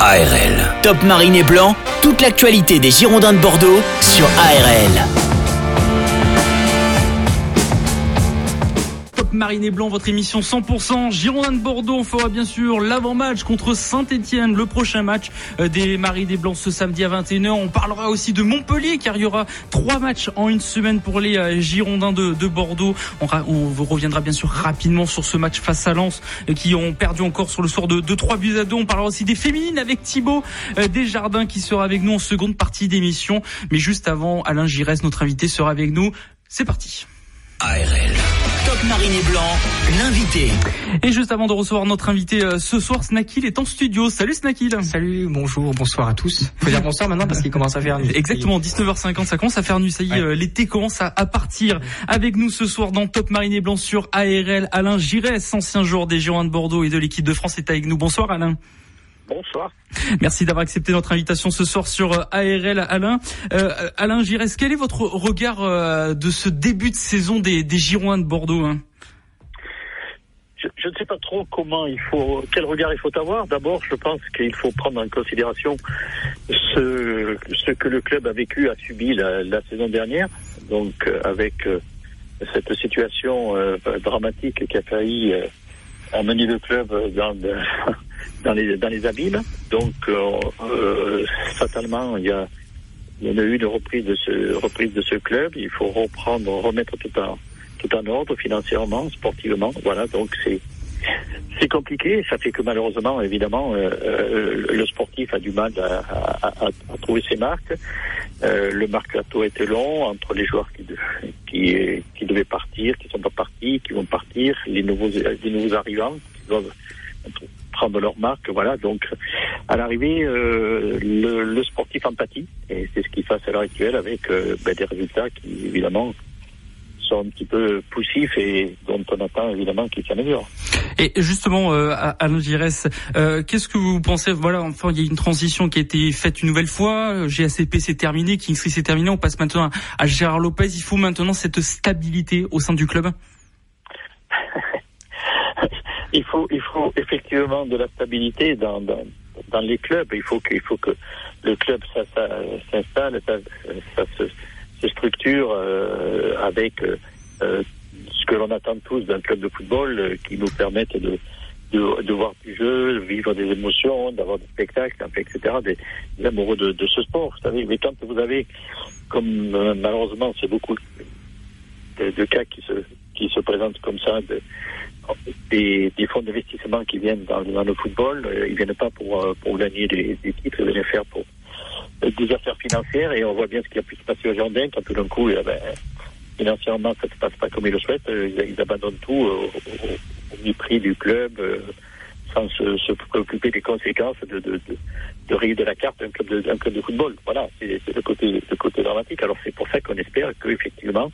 ARL. Top Marine et Blanc, toute l'actualité des Girondins de Bordeaux sur ARL. Marine et Blanc, votre émission 100% Girondins de Bordeaux. On fera bien sûr l'avant-match contre Saint-Etienne, le prochain match euh, des Marines et Blancs ce samedi à 21h. On parlera aussi de Montpellier car il y aura trois matchs en une semaine pour les euh, Girondins de, Bordeaux. On, on, reviendra bien sûr rapidement sur ce match face à Lens euh, qui ont perdu encore sur le sort de, 3 buts à 2. On parlera aussi des féminines avec Thibaut Desjardins qui sera avec nous en seconde partie d'émission. Mais juste avant, Alain Giresse, notre invité, sera avec nous. C'est parti. ARL. Top Marine et Blanc, l'invité. Et juste avant de recevoir notre invité euh, ce soir, Snakil est en studio. Salut Snakil. Salut, bonjour, bonsoir à tous. Faut dire bonsoir maintenant parce qu'il commence à faire nuit. Exactement, 19h50, ça commence à faire nuit. Ça y est, euh, l'été commence à, partir. Avec nous ce soir dans Top Marine et Blanc sur ARL, Alain Giresse, ancien joueur des Girondins de Bordeaux et de l'équipe de France, est avec nous. Bonsoir Alain. Bonsoir. Merci d'avoir accepté notre invitation ce soir sur euh, ARL. Alain, euh, Alain Giresse, quel est votre regard euh, de ce début de saison des, des Girondins de Bordeaux hein? Je, ne sais pas trop comment il faut, quel regard il faut avoir. D'abord, je pense qu'il faut prendre en considération ce, ce que le club a vécu, a subi la, la saison dernière, donc avec cette situation dramatique qui a failli emmener le club dans, dans les dans les abîmes. Donc euh, euh, fatalement, il y a il y a eu une reprise de ce reprise de ce club. Il faut reprendre, remettre tout en tout en ordre financièrement, sportivement. Voilà, donc c'est c'est compliqué. Ça fait que malheureusement, évidemment, euh, le sportif a du mal à, trouver ses marques. Euh, le mercato était long entre les joueurs qui, qui, qui devaient partir, qui sont pas partis, qui vont partir, les nouveaux les nouveaux arrivants qui doivent prendre leur marque. Voilà, donc à l'arrivée, euh, le, le, sportif empathie, et c'est ce qu'il fait à l'heure actuelle avec euh, ben, des résultats qui évidemment sont un petit peu poussifs et dont on attend évidemment qu'ils s'améliorent. Et justement, euh, Alain Giresse, euh, qu'est-ce que vous pensez? Voilà, enfin, il y a une transition qui a été faite une nouvelle fois. GACP s'est terminé, Kingsley s'est terminé. On passe maintenant à Gérard Lopez. Il faut maintenant cette stabilité au sein du club? il faut, il faut effectivement de la stabilité dans, dans, les clubs. Il faut que, il faut que le club s'installe, ça, ça, se, structure euh, avec euh, ce que l'on attend tous d'un club de football euh, qui nous permette de, de, voir du jeu, vivre des émotions, d'avoir des spectacles, etc., des, amoureux de, de, ce sport, vous savez. Mais quand vous avez, comme euh, malheureusement c'est beaucoup de, de, cas qui se, qui se présentent comme ça, des, fonds d'investissement qui viennent dans, le football. Euh, ils viennent pas pour, euh, pour gagner des, titres, ils viennent faire pour euh, des affaires financières. Et on voit bien ce qui a pu se passer au Jardin quand tout d'un coup, ben, financièrement, ça ne se passe pas comme ils le souhaitent. Ils, abandonnent tout au, au, mépris du club, sans se, préoccuper des conséquences de, de, de, de la carte d'un club de, club de football. Voilà, c'est le côté, le côté dramatique. Alors c'est pour ça qu'on espère que effectivement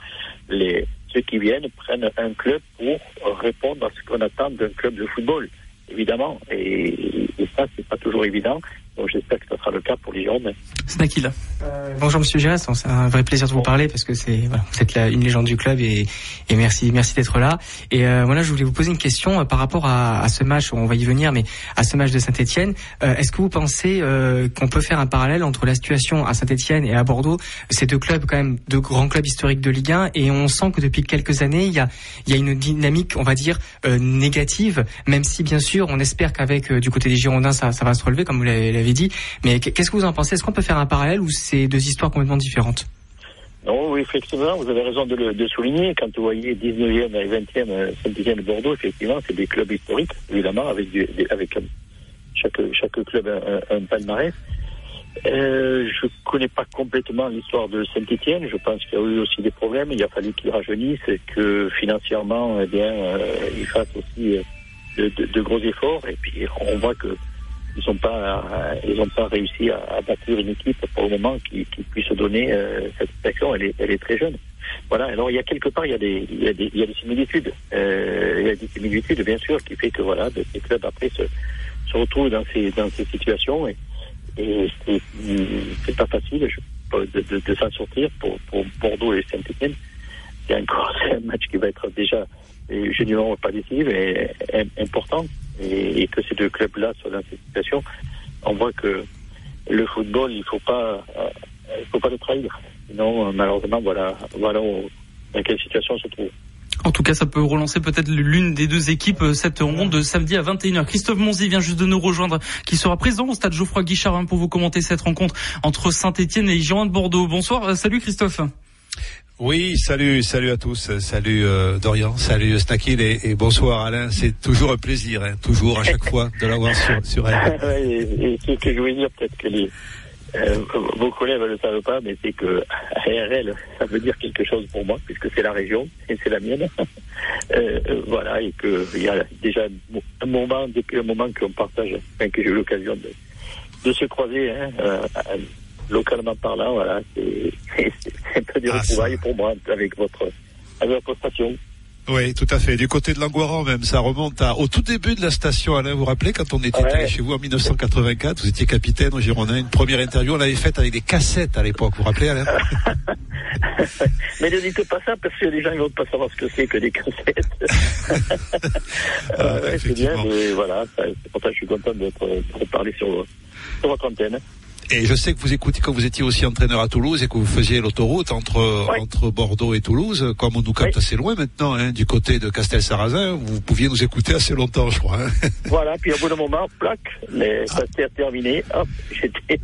les ceux qui viennent prennent un club pour répondre à ce qu'on attend d'un club de football, évidemment. Et, et ça, c'est pas toujours évident. Donc j'espère que ce sera le cas pour les Girondins. Snakil. Euh, bonjour Monsieur Gérard, c'est un vrai plaisir de vous parler parce que c'est voilà, vous êtes la, une légende du club et, et merci merci d'être là. Et euh, voilà, je voulais vous poser une question euh, par rapport à, à, ce match, on va y venir, mais à ce match de Saint-Étienne. Euh, Est-ce que vous pensez euh, qu'on peut faire un parallèle entre la situation à Saint-Étienne et à Bordeaux? Ces deux clubs, quand même, deux grands clubs historiques de Ligue 1, et on sent que depuis quelques années, il y a il y a une dynamique, on va dire euh, négative, même si bien sûr, on espère qu'avec du côté des Girondins, ça, ça va se relever, comme vous l'avez dit. Mais qu'est-ce que vous en pensez? Est-ce qu'on peut faire un parallèle ou c'est deux histoires complètement différentes? Non, oui, effectivement, vous avez raison de le souligner. Quand vous voyez 19e et 20e Saint-Étienne Bordeaux, effectivement, c'est des clubs historiques, évidemment, avec, chaque, club un, palmarès. Euh, je connais pas complètement l'histoire de Saint-Étienne. Je pense qu'il y a eu aussi des problèmes. Il a fallu qu'ils rajeunissent et que financièrement, eh bien, euh, ils fassent aussi euh, de, de, gros efforts. Et puis, on voit que ils n'ont pas, ils ont pas réussi à, à, bâtir une équipe pour le moment qui, qui puisse donner euh, cette action. Elle est, elle est très jeune. Voilà. Alors il y a quelque part, il y a des, il y a des, il y a des similitudes. Euh, il y a des similitudes, bien sûr, qui fait que voilà, ces clubs après se, se retrouvent dans ces, dans ces situations et, et c'est, pas facile je, de, de, de s'en sortir pour, pour Bordeaux et Saint-Étienne. C'est encore un match qui va être déjà, je ne pas décisif, mais important et, que ces deux clubs-là soient dans cette situation, on voit que le football, il faut pas, euh, il faut pas le trahir. Sinon, malheureusement, voilà, voilà dans quelle situation on se trouve. En tout cas, ça peut relancer peut-être l'une des deux équipes euh, cette ronde de samedi à 21h. Christophe Monzi vient juste de nous rejoindre, qui sera présent au stade Geoffroy Guichard hein, pour vous commenter cette rencontre entre Saint-Etienne et Girondins de Bordeaux. Bonsoir, euh, salut Christophe. Oui, salut, salut à tous, salut euh, Dorian, salut Snakil et, bonsoir Alain. C'est toujours un plaisir, hein, toujours à chaque fois de l'avoir sur, sur elle. et, ce que je voulais dire, peut-être que les, euh, vos collègues ne le savent pas, mais c'est que ARL, ça veut dire quelque chose pour moi, puisque c'est la région et c'est la mienne. Euh, euh, voilà, et qu'il y a déjà un moment, depuis un moment qu'on partage, enfin, que j'ai eu l'occasion de, de, se croiser, hein, localement parlant, voilà, c'est un peu des ah, retrouvailles pour moi avec votre, avec votre station. Oui, tout à fait. Du côté de Langoiran même, ça remonte à, au tout début de la station. Alain, vous vous rappelez quand on était allé chez vous en 1984, vous étiez capitaine au Girondin, une première interview, on l'avait faite avec des cassettes à l'époque. Vous vous rappelez, Alain? Mais ne dites pas ça parce que les gens ne vont pas savoir ce que c'est que des cassettes. ah, c'est bien, mais voilà, c'est pour ça que je suis content de parler sur, sur votre antenne. Et je sais que vous écoutez quand vous étiez aussi entraîneur à Toulouse et que vous faisiez l'autoroute entre entre Bordeaux et Toulouse. Comme on nous capte assez loin maintenant, hein, du côté de Castel-Sarrazin, vous pouviez nous écouter assez longtemps, je crois. Hein. Voilà. Puis au bout d'un moment, plaque, mais ça s'est terminé. Hop, j'étais,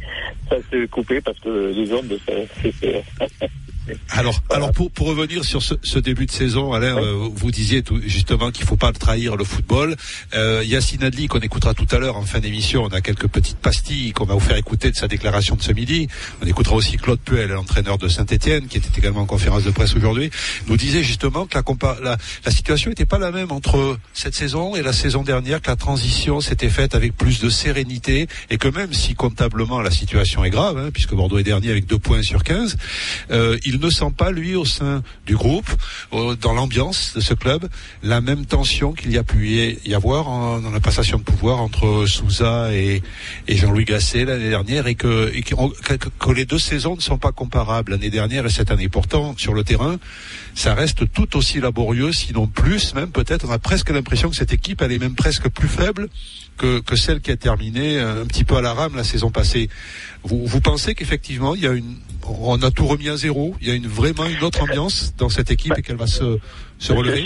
ça s'est coupé parce que les ondes, c'était alors, alors pour, pour revenir sur ce, ce début de saison, Alain, euh, vous disiez tout, justement qu'il faut pas trahir le football. Euh, Yacine Adli, qu'on écoutera tout à l'heure en fin d'émission, on a quelques petites pastilles qu'on va vous faire écouter de sa déclaration de ce midi. On écoutera aussi Claude Puel, l'entraîneur de Saint-Etienne, qui était également en conférence de presse aujourd'hui, nous disait justement que la, la, la situation n'était pas la même entre cette saison et la saison dernière, que la transition s'était faite avec plus de sérénité et que même si comptablement la situation est grave, hein, puisque Bordeaux est dernier avec deux points sur 15, euh, il ne sent pas, lui, au sein du groupe, dans l'ambiance de ce club, la même tension qu'il y a pu y avoir dans la passation de pouvoir entre Souza et, Jean-Louis Gasset l'année dernière et, que, les deux saisons ne sont pas comparables l'année dernière et cette année. Pourtant, sur le terrain, ça reste tout aussi laborieux, sinon plus même peut-être. On a presque l'impression que cette équipe, elle est même presque plus faible que, celle qui a terminé un petit peu à la rame la saison passée. Vous pensez qu'effectivement, il y a une, on a tout remis à zéro. Il y a une, vraiment une autre ambiance dans cette équipe et qu'elle va se, se relever.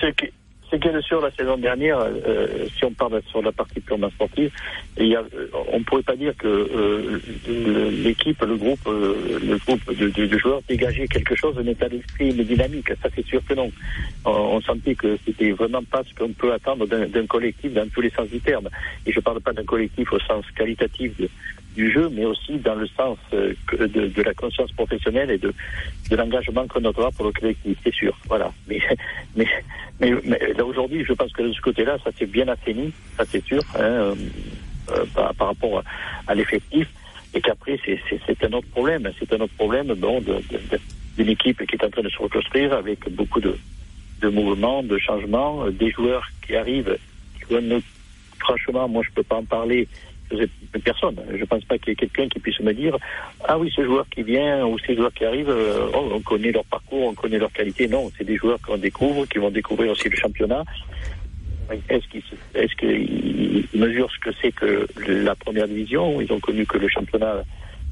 C'est bien sûr la saison dernière, euh, si on parle sur la partie purement sportive, il y a, euh, on ne pourrait pas dire que euh, l'équipe, le groupe, le groupe de, de, de, joueurs dégageait quelque chose, un état d'esprit, une dynamique. Ça, c'est sûr que non. On, sentait que c'était vraiment pas ce qu'on peut attendre d'un collectif dans tous les sens du terme. Et je ne parle pas d'un collectif au sens qualitatif de, du jeu, mais aussi dans le sens euh, de, de la conscience professionnelle et de, de l'engagement qu'on aura pour le collectif, c'est sûr. Voilà. Mais, mais, mais, là aujourd'hui, je pense que de ce côté-là, ça s'est bien assaini, ça c'est sûr, hein, euh, euh, par, rapport à, l'effectif, et qu'après c'est un autre problème. C'est un autre problème, bon, d'une équipe qui est en train de se reconstruire avec beaucoup de, de mouvements, de changements, des joueurs qui arrivent, franchement, moi je peux pas en parler personne. Je ne pense pas qu'il y ait quelqu'un qui puisse me dire ah oui ce joueur qui vient ou ces joueurs qui arrivent, euh, oh, on connaît leur parcours, on connaît leur qualité. Non, c'est des joueurs qu'on découvre, qui vont découvrir aussi le championnat. Est-ce qu'ils est mesurent ce que c'est que la première division Ils ont connu que le championnat,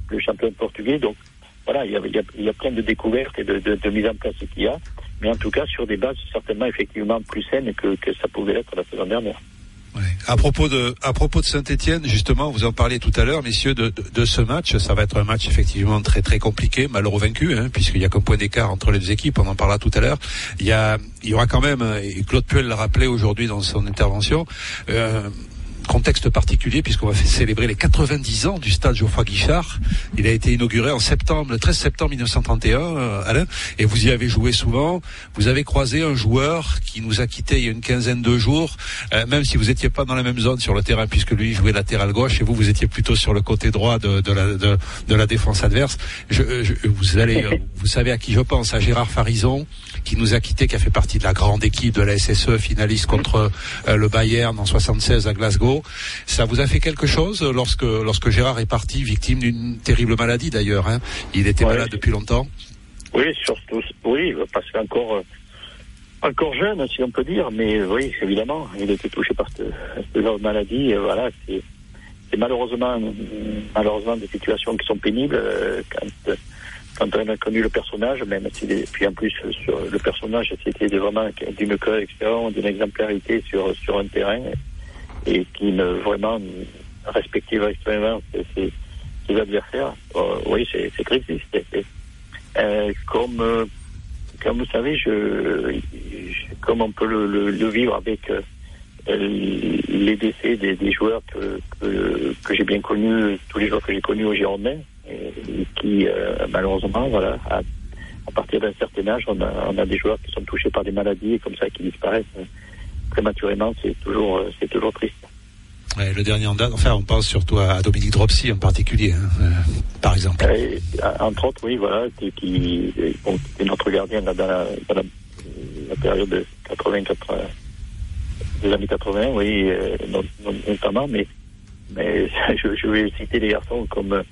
le championnat portugais? Donc voilà, il y a, y a, plein de découvertes et de, de, de mise en place qu'il y a, mais en tout cas sur des bases certainement effectivement plus saines que, que ça pouvait être la saison dernière. À propos de, à propos de Saint-Etienne, justement, vous en parliez tout à l'heure, messieurs, de, de, ce match. Ça va être un match effectivement très très compliqué, malheureux vaincu, hein, puisqu'il y a qu'un point d'écart entre les deux équipes. On en parlera tout à l'heure. Il y a, il y aura quand même, et Claude Puel l'a rappelé aujourd'hui dans son intervention, euh, contexte particulier puisqu'on va célébrer les 90 ans du stade Geoffroy Guichard. Il a été inauguré en septembre, le 13 septembre 1931, euh, Alain, et vous y avez joué souvent. Vous avez croisé un joueur qui nous a quitté il y a une quinzaine de jours, euh, même si vous n'étiez pas dans la même zone sur le terrain puisque lui jouait latéral gauche et vous vous étiez plutôt sur le côté droit de, de, la, de, de la défense adverse. Je, vous allez, euh, vous savez à qui je pense, à Gérard Farison qui nous a quitté, qui a fait partie de la grande équipe de la SSE, finaliste contre le Bayern en 76 à Glasgow. Ça vous a fait quelque chose lorsque, lorsque Gérard est parti, victime d'une terrible maladie d'ailleurs hein? Il était malade depuis longtemps. Oui, surtout, oui, parce qu'encore euh, encore jeune, si on peut dire, mais oui, évidemment, il était touché par cette, cette maladie. voilà, c'est malheureusement, malheureusement des situations qui sont pénibles quand, quand on a connu le personnage, même si, puis en plus sur le personnage, c'était vraiment d'une correction, d'une exemplarité sur sur un terrain et qui ne vraiment extrêmement ses, adversaires. oui, c'est triste. Euh, comme comme vous savez, je, comme on peut le, vivre avec euh, les décès des, des joueurs que, que, j'ai bien connus, tous les joueurs que j'ai connus au Girondin, et, qui euh, malheureusement, voilà, à, partir d'un certain âge, on a, on a des joueurs qui sont touchés par des maladies et comme ça qui disparaissent euh, prématurément. C'est toujours, c'est toujours triste. Ouais, le dernier en date, enfin, on pense surtout à Dominique Dropsy en particulier, hein, euh, par exemple. Euh, entre autres, oui, voilà, qui, qui bon, est notre gardien là, dans, la, dans la, la, période de 80, 80, des années 80, oui, euh, notamment, mais, mais je, je, vais citer des garçons comme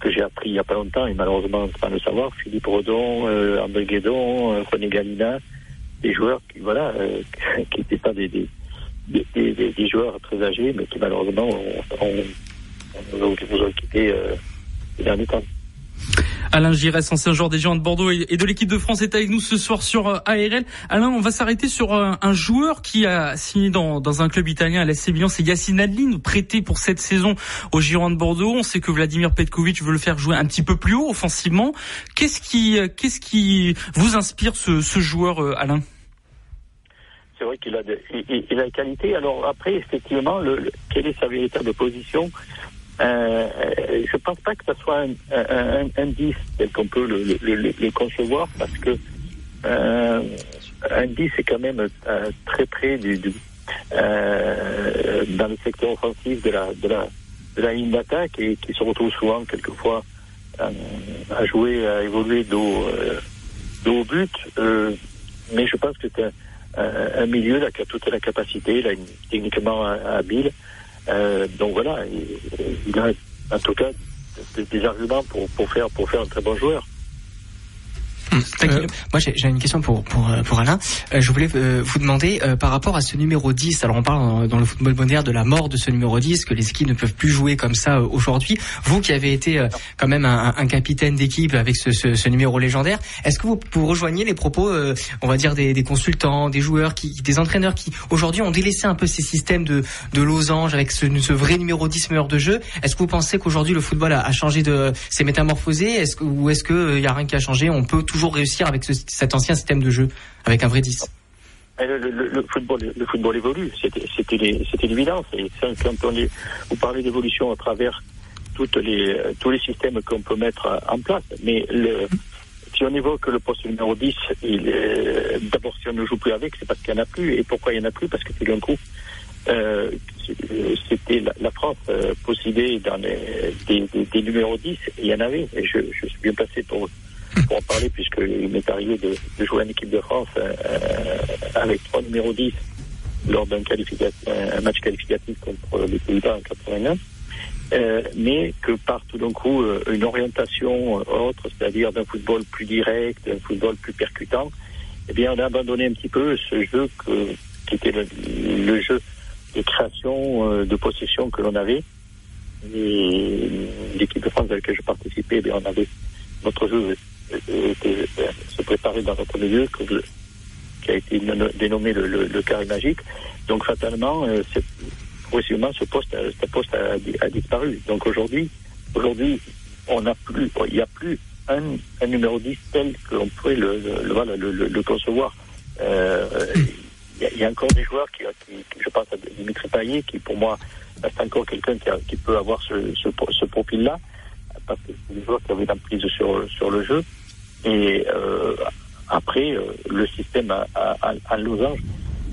que j'ai appris il n'y a pas longtemps, et malheureusement, sans le savoir, Philippe Rodon, euh, André Guédon, euh, René Galina, des joueurs qui, voilà, euh, qui n'étaient pas des, des des, des, des, joueurs très âgés, mais qui malheureusement ont, ont, ont, ont quitté euh, les derniers temps. Alain Giresse, ancien joueur des Géants de Bordeaux et de l'équipe de France, est avec nous ce soir sur euh, ARL. Alain, on va s'arrêter sur euh, un joueur qui a signé dans, dans un club italien à l'SC Milan, c'est Yacine Adlin, prêté pour cette saison aux Girondins de Bordeaux. On sait que Vladimir Petkovic veut le faire jouer un petit peu plus haut offensivement. Qu'est-ce qui, qu'est-ce qui vous inspire ce, ce joueur, Alain? C'est vrai qu'il a, de, il, a des qualités. Alors après, effectivement, le, le, quelle est sa véritable position euh, Je pense pas que ce soit un, un, un 10 tel qu'on peut le, concevoir, parce que euh, un 10 est quand même euh, très près du, euh, dans le secteur offensif de la, de la, ligne d'attaque et qui se retrouve souvent quelquefois euh, à jouer, à évoluer dos, euh, dos au but. mais je pense que c'est un, milieu là, qui a toute la capacité, là, techniquement habile. Euh, donc voilà, il, il, a en tout cas des, des arguments pour, pour, faire, pour faire un très bon joueur. Euh, moi, j'ai une question pour pour, euh, pour Alain. Euh, je voulais euh, vous demander par rapport à ce numéro 10. Alors, on parle dans le football moderne de la mort de ce numéro 10, que les équipes ne peuvent plus jouer comme ça aujourd'hui. Vous, qui avez été quand même un, un capitaine d'équipe avec ce, ce, ce, numéro légendaire, est-ce que vous, vous, rejoignez les propos, on va dire des, des, consultants, des joueurs, qui, des entraîneurs qui aujourd'hui ont délaissé un peu ces systèmes de de losange avec ce, ce vrai numéro 10 meilleur de jeu? Est-ce que vous pensez qu'aujourd'hui le football a, a changé de, s'est métamorphosé? Est-ce que ou est-ce que il y a rien qui a changé? On peut toujours réussir avec ce, cet ancien système de jeu, avec un vrai 10 le, football, le football évolue, c'était l'évidence. Vous parlez d'évolution à travers tous les systèmes qu'on peut mettre en place. Mais si on évoque le poste numéro 10, d'abord si on ne joue plus avec, c'est parce qu'il n'y en a plus. Et pourquoi il n'y en a plus? Parce que tout d'un coup, euh, c'était la, la, France euh, les, des, numéros 10, et il y en avait. Et je, je suis bien placé pour pour en parler, puisqu'il m'est arrivé de, jouer en équipe de France euh, avec trois numéros 10 lors d'un un match qualificatif contre les Pays-Bas en 89. Euh, mais que par tout d'un coup euh, une orientation autre, c'est-à-dire d'un football plus direct, d'un football plus percutant, eh bien on a abandonné un petit peu ce jeu que, qui était le, jeu de création, de possession que l'on avait. Et l'équipe de France à laquelle je participais, eh bien on avait notre jeu était, se préparer dans notre milieu, que, qui a été dénommé le, carré magique. Donc fatalement, euh, progressivement, ce poste, a, disparu. Donc aujourd'hui, aujourd'hui, on n'a plus, il n'y a plus un, numéro 10 tel qu'on pourrait le, concevoir. Euh, il y, a encore des joueurs qui, je pense à Dimitri Payet, qui pour moi reste encore quelqu'un qui, peut avoir ce profil-là parce que des joueurs qui avaient l'emprise sur, sur le jeu. Et euh, après, euh, le système à, à, à losange,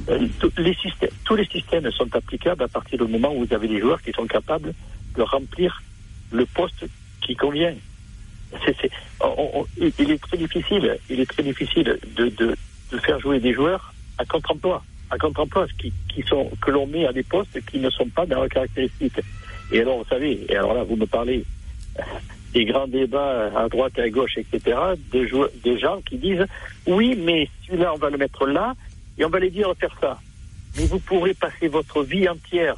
euh, les systèmes, tous les systèmes sont applicables à partir du moment où vous avez des joueurs qui sont capables de remplir le poste qui convient. C est, il est très difficile, il est très difficile de, de, de faire jouer des joueurs à contre-emploi, à contre-emploi, qui, qui sont que l'on met à des postes qui ne sont pas dans leurs caractéristiques. Et alors, vous savez, et alors là, vous me parlez des grands débats à droite et à gauche, etc., des, gens qui disent oui, mais celui-là, on va le mettre là et on va les dire faire ça. Mais vous pourrez passer votre vie entière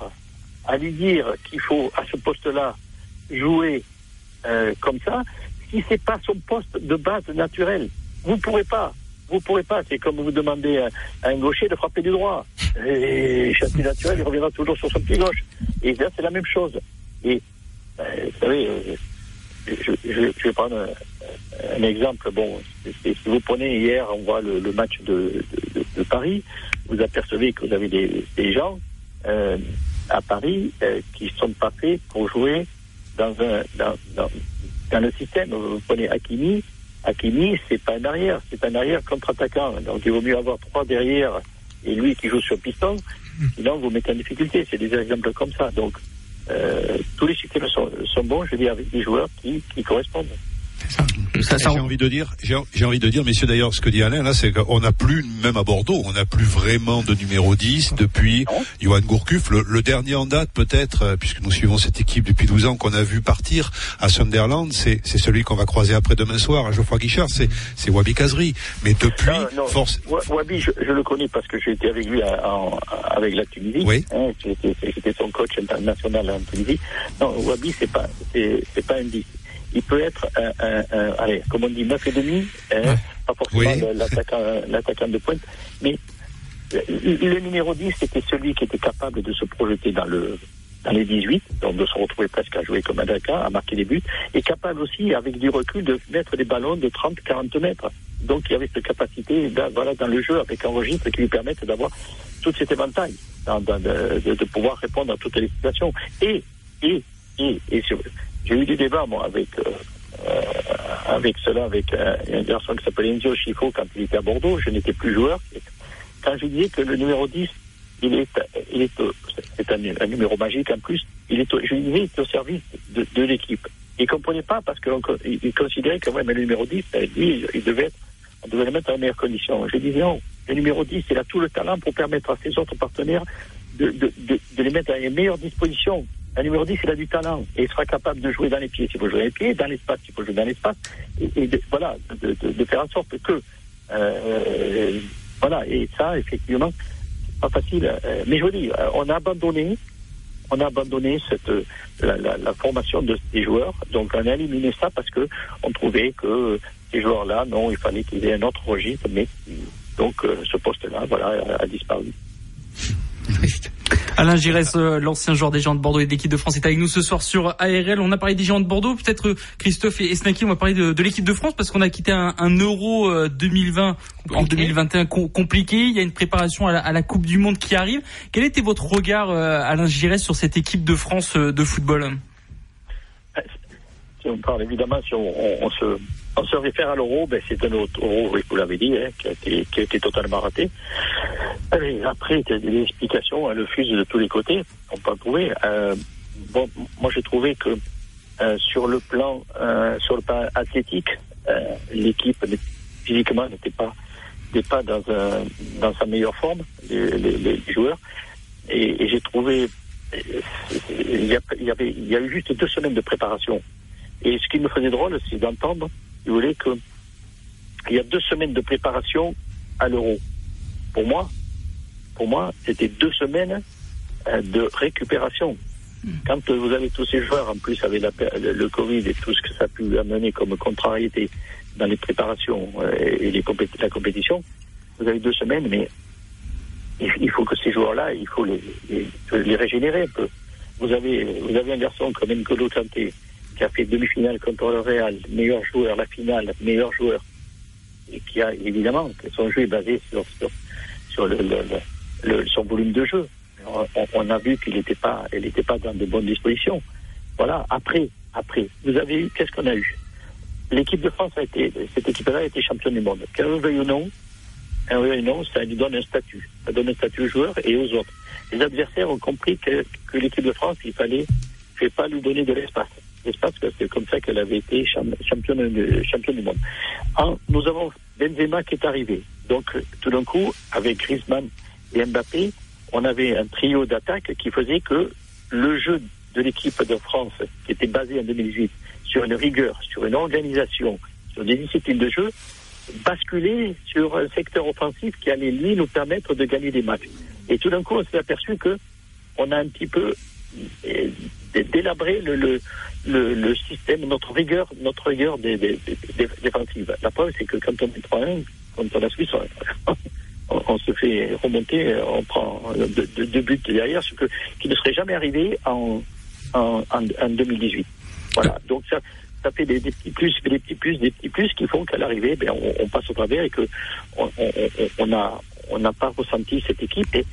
à lui dire qu'il faut à ce poste-là jouer euh, comme ça, si c'est pas son poste de base naturel, vous pourrez pas. Vous pourrez pas. C'est comme vous demandez à, un gaucher de frapper du droit. Et châssis naturel, il reviendra toujours sur son pied gauche. Et là, c'est la même chose. Et vous savez, euh, je, je, je, vais prendre un, un exemple. Bon, si vous prenez hier, on voit le, le match de, de, de, Paris, vous apercevez que vous avez des, des gens euh, à Paris euh, qui sont pas faits pour jouer dans un dans, dans, dans le système. Vous prenez Hakimi, Hakimi, c'est pas un arrière, c'est un arrière contre-attaquant. Donc il vaut mieux avoir trois derrière et lui qui joue sur piston, sinon vous mettez en difficulté. C'est des exemples comme ça. Donc euh, tous les systèmes sont, sont, bons, je dis, avec des joueurs qui, qui correspondent. Ça, ça, j'ai envie de dire, j'ai envie de dire, messieurs d'ailleurs, ce que dit Alain là, c'est qu'on n'a plus, même à Bordeaux, on n'a plus vraiment de numéro 10 depuis non. Johan Gourcuff. Le, le, dernier en date, peut-être, euh, puisque nous suivons cette équipe depuis 12 ans, qu'on a vu partir à Sunderland, c'est, c'est celui qu'on va croiser après demain soir à Geoffroy Guichard, c'est, c'est Wabi Kazri. Mais depuis, non, non. force. Wabi, je, je, le connais parce que j'ai été avec lui à, à, avec la Tunisie. Oui. Hein, j'étais, son coach international en Tunisie. Non, Wabi, c'est pas, c'est, c'est pas un 10 il peut être un, un, un, allez, comme on dit, 9 et demi, hein, ouais. pas forcément oui. l'attaquant, de pointe, mais le, le numéro 10 c'était celui qui était capable de se projeter dans le dans les 18, donc de se retrouver presque à jouer comme un attaquant, à marquer des buts, et capable aussi, avec du recul, de mettre des ballons de 30-40 mètres. Donc il y avait cette capacité dans, voilà, dans le jeu avec un registre qui lui permette d'avoir tout cet éventail, dans, dans, de, pouvoir répondre à toutes les situations. Et, et, et, et sur, j'ai eu des débats, moi, avec, euh, euh, avec cela, avec euh, un garçon qui s'appelait Enzio Schifo quand il était à Bordeaux. Je n'étais plus joueur. Quand je disais que le numéro 10, il est, il est, c'est un, numéro magique en plus, il est, je disais, il est au service de, de l'équipe. Il comprenait pas parce qu'il il considérait que ouais, mais le numéro 10, lui, il devait être, on devait le mettre dans les meilleures conditions. Je disais non, le numéro 10, il a tout le talent pour permettre à ses autres partenaires de, de, de, de les mettre dans les meilleures dispositions. Un numéro 10, il a du talent et il sera capable de jouer dans les pieds s'il faut jouer dans les pieds, dans l'espace s'il faut jouer dans l'espace, et, de, voilà, de, faire en sorte que euh, voilà, et ça, effectivement, c'est pas facile. Euh, mais je vous dis, on a abandonné, on a abandonné cette la, formation de ces joueurs, donc on a éliminé ça parce que on trouvait que ces joueurs-là, non, il fallait qu'ils aient un autre registre, mais donc euh, ce poste-là, voilà, a disparu. Alain Giresse, l'ancien joueur des Géants de Bordeaux et de l'équipe de France, est avec nous ce soir sur ARL. On a parlé des Géants de Bordeaux. Peut-être Christophe et Snacky, on va parler de, de l'équipe de France parce qu'on a quitté un, un Euro 2020 compliqué. en 2021 com compliqué. Il y a une préparation à la, à la, Coupe du Monde qui arrive. Quel était votre regard, Alain Giresse, sur cette équipe de France de football? Si on parle évidemment, si on, on, on se on se réfère à l'euro, ben c'est un autre euro, vous l'avez dit, hein, qui, a été, qui, a été, totalement raté. Allez, après, il y a des explications, hein, le fuse de tous les côtés, on peut en trouver. Euh, bon, moi j'ai trouvé que euh, sur le plan euh, sur le plan athlétique, euh, l'équipe physiquement n'était pas n'était pas dans dans sa meilleure forme, les, les, les joueurs. Et, et j'ai trouvé a, il y avait il y a eu juste deux semaines de préparation. Et ce qui me faisait drôle, c'est d'entendre si vous voulez, qu'il y a deux semaines de préparation à l'euro. Pour moi, pour moi, c'était deux semaines euh, de récupération. Quand euh, vous avez tous ces joueurs, en plus avec la, le, le, Covid et tout ce que ça a pu amener comme contrariété dans les préparations euh, et les la compétition, vous avez deux semaines, mais il, il faut que ces joueurs-là, il faut les, les, les, régénérer un peu. Vous avez, vous avez un garçon comme N'Golo Kanté, qui a fait demi-finale contre le Real, meilleur joueur, la finale, meilleur joueur, et qui a évidemment son jeu est basé sur sur, son volume de jeu. On, a vu qu'il n'était pas, pas dans de bonnes dispositions. Voilà. Après, après, vous avez eu, qu'est-ce qu'on a eu? L'équipe de France a été, cette équipe-là a été championne du monde. Qu'elle veuille ou non, un veuille ou non, ça lui donne un statut. Ça donne un statut aux joueurs et aux autres. Les adversaires ont compris que, l'équipe de France, il fallait, il pas lui donner de l'espace l'espace, que c'est comme ça qu'elle avait été championne, championne du monde. Nous avons Benzema qui est arrivé. Donc, tout d'un coup, avec Griezmann et Mbappé, on avait un trio d'attaque qui faisait que le jeu de l'équipe de France, qui était basé en 2018 sur une rigueur, sur une organisation, sur des disciplines de jeu, basculait sur un secteur offensif qui allait, lui, nous permettre de gagner des matchs. Et tout d'un coup, on s'est aperçu que on a un petit peu délabrer le, le, le, système, notre rigueur, notre rigueur défensive. La preuve, c'est que quand on est 3-1, quand la Suisse, on, se fait remonter, on prend deux, buts derrière, ce que, qui ne serait jamais arrivé en, en, en, 2018. Voilà. Donc ça, ça fait des, petits plus, des petits plus, des petits plus qui font qu'à l'arrivée, ben, on, passe au travers et que on, on a, on n'a pas ressenti cette équipe. Et,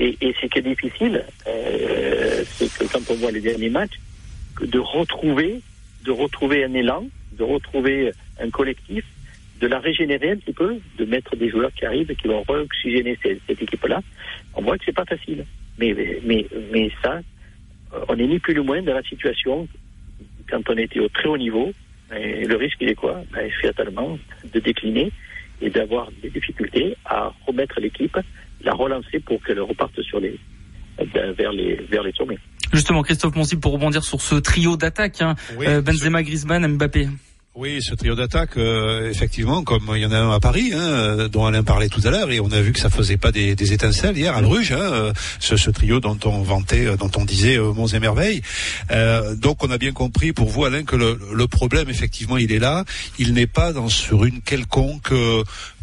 et, et ce qui est difficile, euh, c'est que quand on voit les derniers matchs, de retrouver, de retrouver un élan, de retrouver un collectif, de la régénérer un petit peu, de mettre des joueurs qui arrivent, qui vont re-oxygéner cette, équipe-là. On voit que c'est pas facile. Mais, mais, mais ça, on n'est ni plus ni moins dans la situation quand on était au très haut niveau. Et le risque, il est quoi? Ben, Fatalement, de décliner et d'avoir des difficultés à remettre l'équipe, la relancer pour qu'elle reparte sur les, ben, vers, les, vers les sommets. Justement, Christophe Monsi, pour rebondir sur ce trio d'attaque, hein, euh, Benzema, Griezmann, Mbappé. Oui, ce trio d'attaque, euh, effectivement, comme il y en a un à Paris, hein, euh, dont Alain parlait tout à l'heure, et on a vu que ça faisait pas des, des étincelles hier à Bruges, hein, ce, ce, trio dont on vantait, dont on disait euh, monts et merveilles. donc on a bien compris pour vous, Alain, que le, le problème, effectivement, il est là. Il n'est pas dans sur une quelconque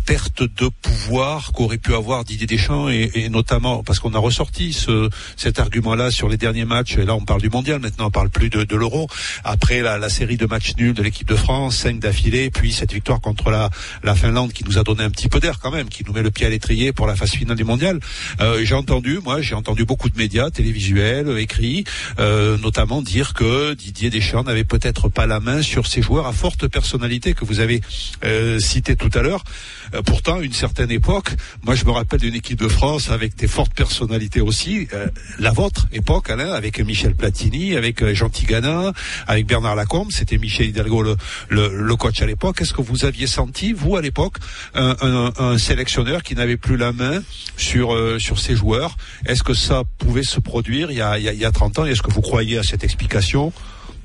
perte de pouvoir qu'aurait pu avoir Didier Deschamps et, et notamment parce qu'on a ressorti ce, cet argument-là sur les derniers matchs. Et là, on parle du mondial maintenant, on parle plus de, de l'euro. Après la, la, série de matchs nuls de l'équipe de France, cinq d'affilée, puis cette victoire contre la, la Finlande qui nous a donné un petit peu d'air quand même, qui nous met le pied à l'étrier pour la phase finale du mondial. Euh, j'ai entendu, moi, j'ai entendu beaucoup de médias télévisuels, écrits, euh, notamment dire que Didier Deschamps n'avait peut-être pas la main sur ces joueurs à forte personnalité que vous avez euh, cité tout à l'heure. Euh, pourtant, une certaine époque, moi je me rappelle d'une équipe de France avec des fortes personnalités aussi, euh, la vôtre époque, Alain, avec Michel Platini, avec euh, Jean Tigana, avec Bernard Lacombe, c'était Michel Hidalgo le, le, coach à l'époque. Est-ce que vous aviez senti, vous à l'époque, un, sélectionneur qui n'avait plus la main sur sur ses joueurs? Est-ce que ça pouvait se produire il y a, il y a, 30 ans? Est-ce que vous croyez à cette explication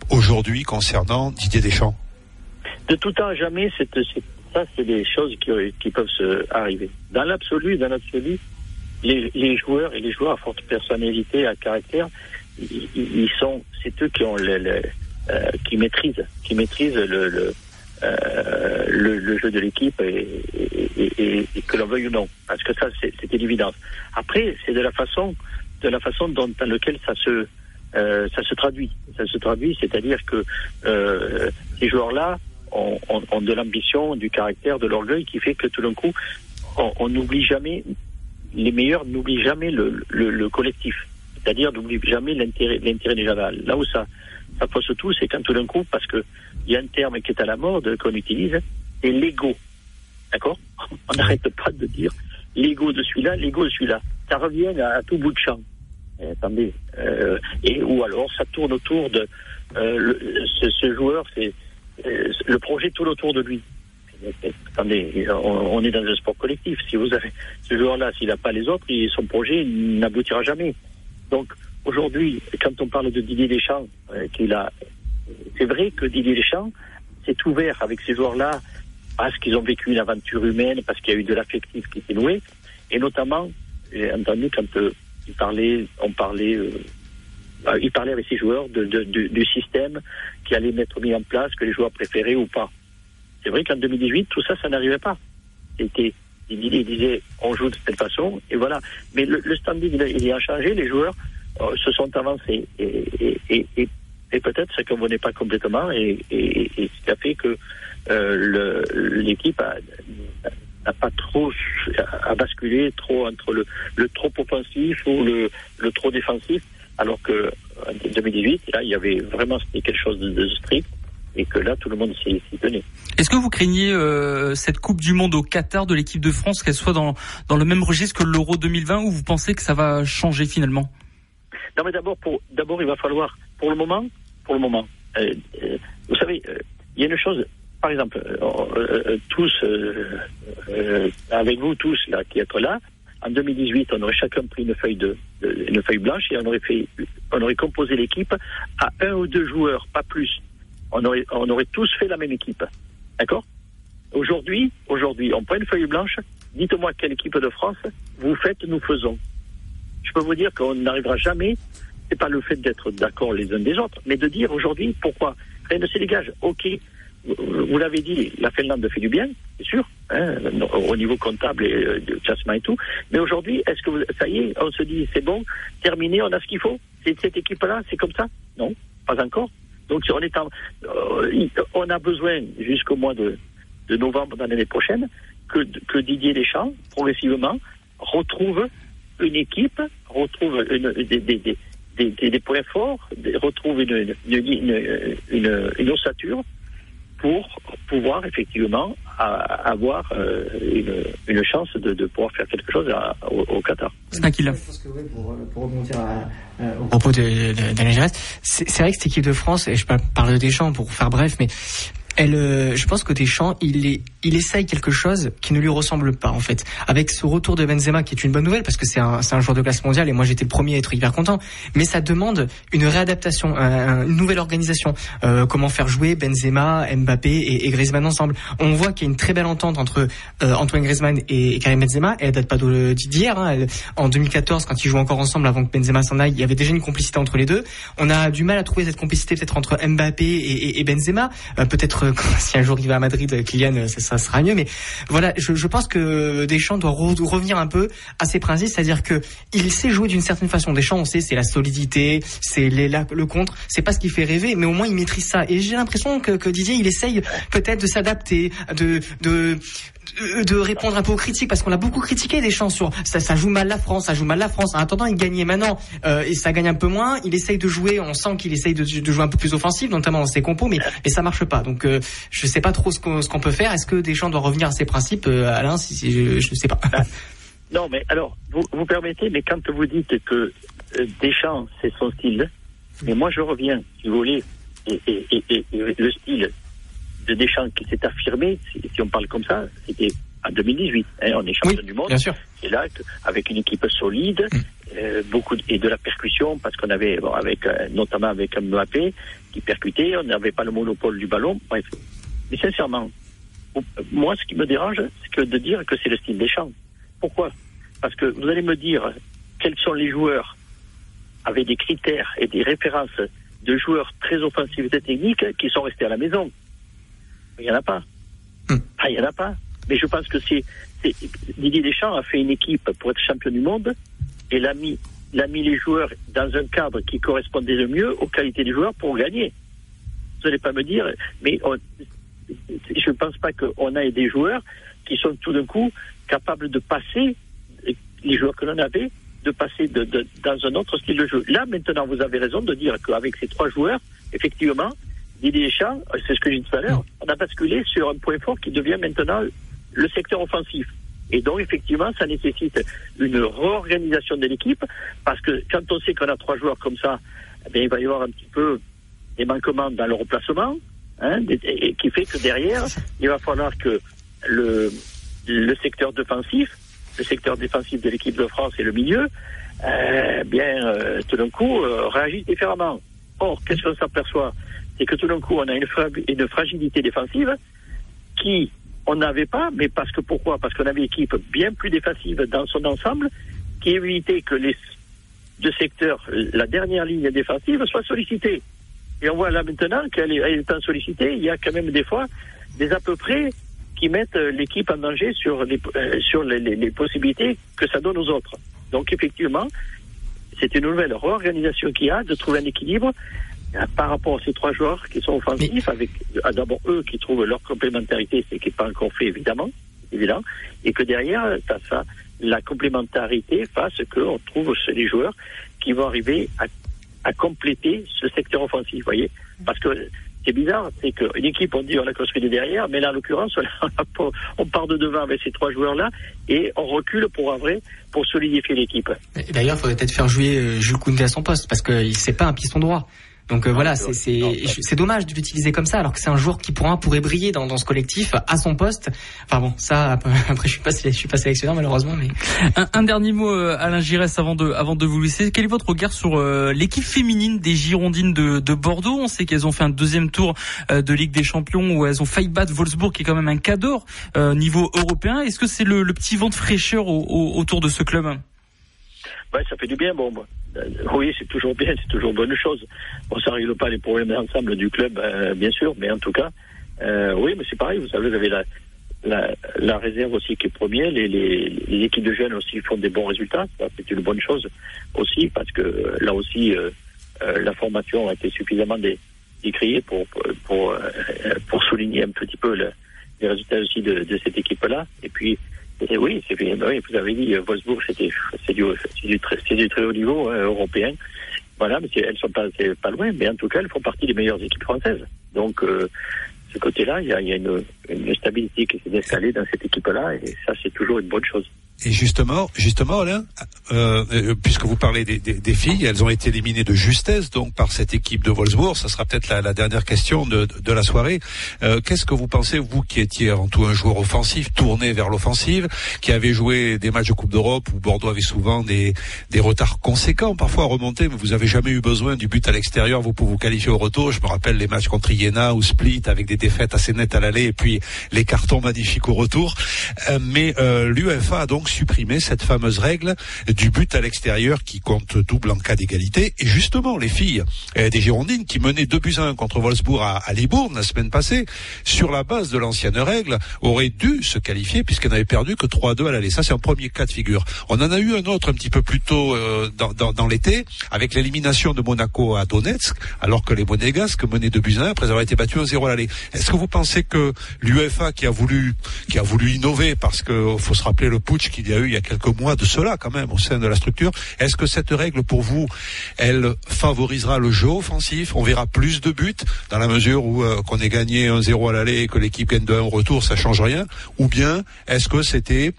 aujourd'hui concernant Didier Deschamps? De tout temps jamais, cette, ça, c'est des choses qui, peuvent se arriver. Dans l'absolu, dans l'absolu, les, joueurs et les joueurs à forte personnalité, à caractère, ils, sont, c'est eux qui ont le, euh, qui maîtrisent, qui maîtrisent le, euh, jeu de l'équipe et, que l'on veuille ou non, parce que ça, c'est une évidence. Après, c'est de la façon, de la façon dans se euh, ça se traduit. Ça se traduit, c'est-à-dire que ces joueurs-là ont, de l'ambition, du caractère, de l'orgueil qui fait que tout d'un coup, on n'oublie jamais, les meilleurs n'oublient jamais le, le, collectif. C'est-à-dire n'oublient jamais l'intérêt, général. Là où ça, ça pose tout, c'est quand tout d'un coup, parce que il y a un terme qui est à la mode qu'on utilise, c'est l'ego. D'accord On n'arrête pas de dire l'ego de celui-là, l'ego de celui-là. Ça revient à, tout bout de champ. Eh, attendez. Euh, et ou alors ça tourne autour de euh, ce, ce, joueur, c'est le projet tout autour de lui. Attendez, on, est dans un sport collectif. Si vous avez ce joueur-là, s'il n'a pas les autres, son projet n'aboutira jamais. Donc aujourd'hui, quand on parle de Didier Deschamps, euh, qu'il a, c'est vrai que Didier Deschamps s'est ouvert avec ces joueurs-là parce qu'ils ont vécu une aventure humaine, parce qu'il y a eu de l'affectif qui s'est noué, et notamment, j'ai entendu quand euh, il parlait, on parlait euh, il parlait avec ses joueurs du système qui allait être mis en place, que les joueurs préféraient ou pas. C'est vrai qu'en 2018, tout ça, ça n'arrivait pas. Il, il, disait, on joue de cette façon, et voilà. Mais le, standing, il, a changé, les joueurs euh, se sont avancés. Et, peut-être ça ne convenait pas complètement, et, ce qui a fait que euh, l'équipe n'a pas trop à basculer trop entre le, trop offensif ou le trop défensif alors que en 2018, là, il y avait vraiment quelque chose de, strict et que là, tout le monde s'y tenait. Est-ce que vous craignez euh, cette Coupe du Monde au Qatar de l'équipe de France, qu'elle soit dans, dans le même registre que l'Euro 2020, ou vous pensez que ça va changer finalement? Non, mais d'abord, d'abord, il va falloir, pour le moment, pour le moment, euh, euh, vous savez, il y a une chose, par exemple, tous, avec vous tous là, qui êtes là, en 2018, on aurait chacun pris une feuille blanche et on aurait fait, on aurait composé l'équipe à un ou deux joueurs, pas plus. On aurait, on aurait tous fait la même équipe. D'accord? Aujourd'hui, aujourd'hui, on prend une feuille blanche. Dites-moi quelle équipe de France vous faites, nous faisons. Je peux vous dire qu'on n'arrivera jamais c'est pas le fait d'être d'accord les uns des autres, mais de dire aujourd'hui pourquoi rien ne se dégage. Ok, vous l'avez dit, la Finlande fait du bien, c'est sûr, hein, au niveau comptable et euh, de et tout. Mais aujourd'hui, est-ce que vous, ça y est, on se dit c'est bon, terminé, on a ce qu'il faut? C'est cette équipe-là, c'est comme ça? Non, pas encore. Donc on est en, euh, on a besoin jusqu'au mois de, novembre de l'année prochaine que, Didier Deschamps progressivement retrouve une équipe, retrouve des, points forts, retrouve une ossature pour pouvoir effectivement avoir euh, une, une, chance de, de, pouvoir faire quelque chose au, au, Qatar. C'est un Je pense que oui, pour, pour rebondir à, au propos de, de, de c'est vrai que cette équipe de France, et je parle de Deschamps pour faire bref, mais elle, euh, je pense que Deschamps, il, est, il essaye quelque chose qui ne lui ressemble pas en fait. Avec ce retour de Benzema, qui est une bonne nouvelle parce que c'est un, un joueur de classe mondiale et moi j'étais le premier à être hyper content. Mais ça demande une réadaptation, une nouvelle organisation. Euh, comment faire jouer Benzema, Mbappé et, et Griezmann ensemble. On voit qu'il y a une très belle entente entre euh, Antoine Griezmann et, Karim Benzema. Et elle date pas d'hier. Hein. En 2014, quand ils jouaient encore ensemble avant que Benzema s'en aille, il y avait déjà une complicité entre les deux. On a du mal à trouver cette complicité peut-être entre Mbappé et, et Benzema. Euh, si un jour il va à Madrid, Kylian, ça, sera mieux. Mais voilà, je, pense que Deschamps doit revenir un peu à ses principes, c'est-à-dire que il sait jouer d'une certaine façon. Deschamps, on sait, c'est la solidité, c'est le contre. C'est pas ce qui fait rêver, mais au moins il maîtrise ça. Et j'ai l'impression que, Didier, il essaye peut-être de s'adapter, de de répondre un peu aux critiques parce qu'on a beaucoup critiqué des sur ça, ça joue mal la France, ça joue mal la France. En attendant, il gagnait maintenant euh, et ça gagne un peu moins. Il essaye de jouer, on sent qu'il essaye de, de, jouer un peu plus offensif, notamment dans ses compos, mais mais ça marche pas. Donc euh, je sais pas trop ce qu'on qu'on peut faire. Est-ce que Deschamps doit revenir à ses principes, euh, Alain Si, si je, je sais pas. Ah. Non, mais alors vous vous permettez, mais quand vous dites que euh, Deschamps c'est son style, mais moi je reviens, si vous voulez, et, et, et, et le style de Deschamps qui s'est affirmé, si, on parle comme ça, c'était en 2018. Hein, on est champion du monde. C'est là avec une équipe solide, mm. euh, beaucoup et de la percussion parce qu'on avait, bon, avec euh, notamment avec Mbappé qui percutait, on n'avait pas le monopole du ballon. Bref, mais sincèrement, moi, ce qui me dérange, c'est que de dire que c'est le style Deschamps. Pourquoi? Parce que vous allez me dire quels sont les joueurs avec des critères et des références de joueurs très offensifs et techniques qui sont restés à la maison. Il n'y en a pas. Hmm. Ah, il n'y en a pas. Mais je pense que c'est. Didier Deschamps a fait une équipe pour être champion du monde et l'a mis, l'a mis les joueurs dans un cadre qui correspondait le mieux aux qualités des joueurs pour gagner. Vous n'allez pas me dire, mais je ne pense pas qu'on ait des joueurs qui sont tout d'un coup capables de passer, les joueurs que l'on avait, de passer de, dans un autre style de jeu. Là, maintenant, vous avez raison de dire qu'avec ces trois joueurs, effectivement, Didier Deschamps, c'est ce que j'ai dit tout à l'heure, on a basculé sur un point fort qui devient maintenant le secteur offensif. Et donc, effectivement, ça nécessite une réorganisation de l'équipe, parce que quand on sait qu'on a trois joueurs comme ça, eh il va y avoir un petit peu des manquements dans le remplacement, hein, et, qui fait que derrière, il va falloir que le, le secteur défensif, le secteur défensif de l'équipe de France et le milieu, euh, bien, euh, tout d'un coup, euh, réagissent différemment. Or, qu'est-ce qu'on s'aperçoit? C'est que tout d'un coup, on a une, fragilité défensive qui on n'avait pas, mais parce que pourquoi? Parce qu'on avait une équipe bien plus défensive dans son ensemble, qui évitait que les deux secteurs, la dernière ligne défensive, soit sollicitée. Et on voit là maintenant qu'elle est, étant sollicitée, il y a quand même des fois des à peu près qui mettent l'équipe en danger sur les, euh, les, les, possibilités que ça donne aux autres. Donc effectivement, c'est une nouvelle réorganisation qu'il y a de trouver un équilibre euh, par rapport à ces trois joueurs qui sont offensifs, avec euh, d'abord eux qui trouvent leur complémentarité, ce qui n'est pas encore fait évidemment, évident, et que derrière, ça, ça, la complémentarité fasse qu'on trouve les joueurs qui vont arriver à, à compléter ce secteur offensif, vous voyez, parce que c'est bizarre, c'est qu'une équipe, on dit on a construit des derrière, mais là, en l'occurrence, on, on, part de devant avec ces trois joueurs-là et on recule pour un vrai, pour solidifier l'équipe. D'ailleurs, il faudrait peut-être faire jouer euh, Jules Koundé à son poste parce que c'est pas un piston droit. Donc euh, voilà, c'est c'est dommage de l'utiliser comme ça, alors que c'est un joueur qui pourra pourrait briller dans, dans ce collectif à son poste. Enfin bon, ça après je suis pas je suis pas sélectionneur malheureusement, mais un, un dernier mot euh, Alain Giresse avant de avant de vous laisser. Quel est votre regard sur euh, l'équipe féminine des Girondines de, de Bordeaux? On sait qu'elles ont fait un deuxième tour de Ligue des Champions où elles ont failli battre Wolfsburg, qui est quand même un cadeau niveau européen. Est-ce que c'est le, le, petit vent de fraîcheur au, autour de ce club? Ouais, ça fait du bien. Bon, euh, oui, c'est toujours bien, c'est toujours bonne chose. Bon, ça règle pas les problèmes d'ensemble du club, euh, bien sûr, mais en tout cas, euh, oui, mais c'est pareil. Vous savez, vous avez la, la, la réserve aussi qui est première. Les, les, les équipes de jeunes aussi font des bons résultats. C'est une bonne chose aussi, parce que euh, là aussi, euh, euh, la formation a été suffisamment dé, décriée pour pour, pour, souligner un petit peu le, les résultats aussi de, de cette équipe-là. Et puis, et oui, oui, vous avez dit euh, Wolfsburg, c'est du du très c'est du très haut niveau hein, européen. Voilà, mais elles sont pas pas loin, mais en tout cas, elles font partie des meilleures équipes françaises. Donc euh, ce côté-là, il y a, y a une, une stabilité qui s'est installée dans cette équipe-là, et ça, c'est toujours une bonne chose. Et justement, justement, Alain, euh, euh, puisque vous parlez des, des, des filles, elles ont été éliminées de justesse donc par cette équipe de Wolfsburg. Ça sera peut-être la, la dernière question de, de, la soirée. Euh, Qu'est-ce que vous pensez, vous qui étiez avant tout un joueur offensif, tourné vers l'offensive, qui avez joué des matchs de Coupe d'Europe où Bordeaux avait souvent des, des retards conséquents, parfois à remonter, mais vous avez jamais eu besoin du but à l'extérieur, vous pour vous qualifier au retour. Je me rappelle les matchs contre Iéna ou Split avec des défaites assez nettes à l'aller et puis les cartons magnifiques au retour. Euh, mais euh, l'UEFA a donc supprimé cette fameuse règle du but à l'extérieur qui compte double en cas d'égalité. Et justement, les filles euh, des Girondines qui menaient 2 buts à 1 contre Wolfsburg à, à Libourne la semaine passée, sur la base de l'ancienne règle, auraient dû se qualifier puisqu'elles n'avaient perdu que 3 à 2 à l'aller. Ça, c'est un premier cas de figure. On en a eu un autre un petit peu plus tôt euh, dans, dans, dans l'été, avec l'élimination de Monaco à Donetsk, alors que les Monégasques menaient 2 buts à 1 après avoir été battus 1-0 à l'aller. Est-ce que vous pensez que l'UEFA qui a voulu qui a voulu innover parce que faut se rappeler le putsch qu'il y a eu il y a quelques mois de cela quand même au sein de la structure, est-ce que cette règle pour vous, elle favorisera le jeu offensif? On verra plus de buts dans la mesure où euh, qu'on ait gagné 1-0 à l'aller et que l'équipe gagne 2-1 au retour, ça change rien? Ou bien est-ce que c'était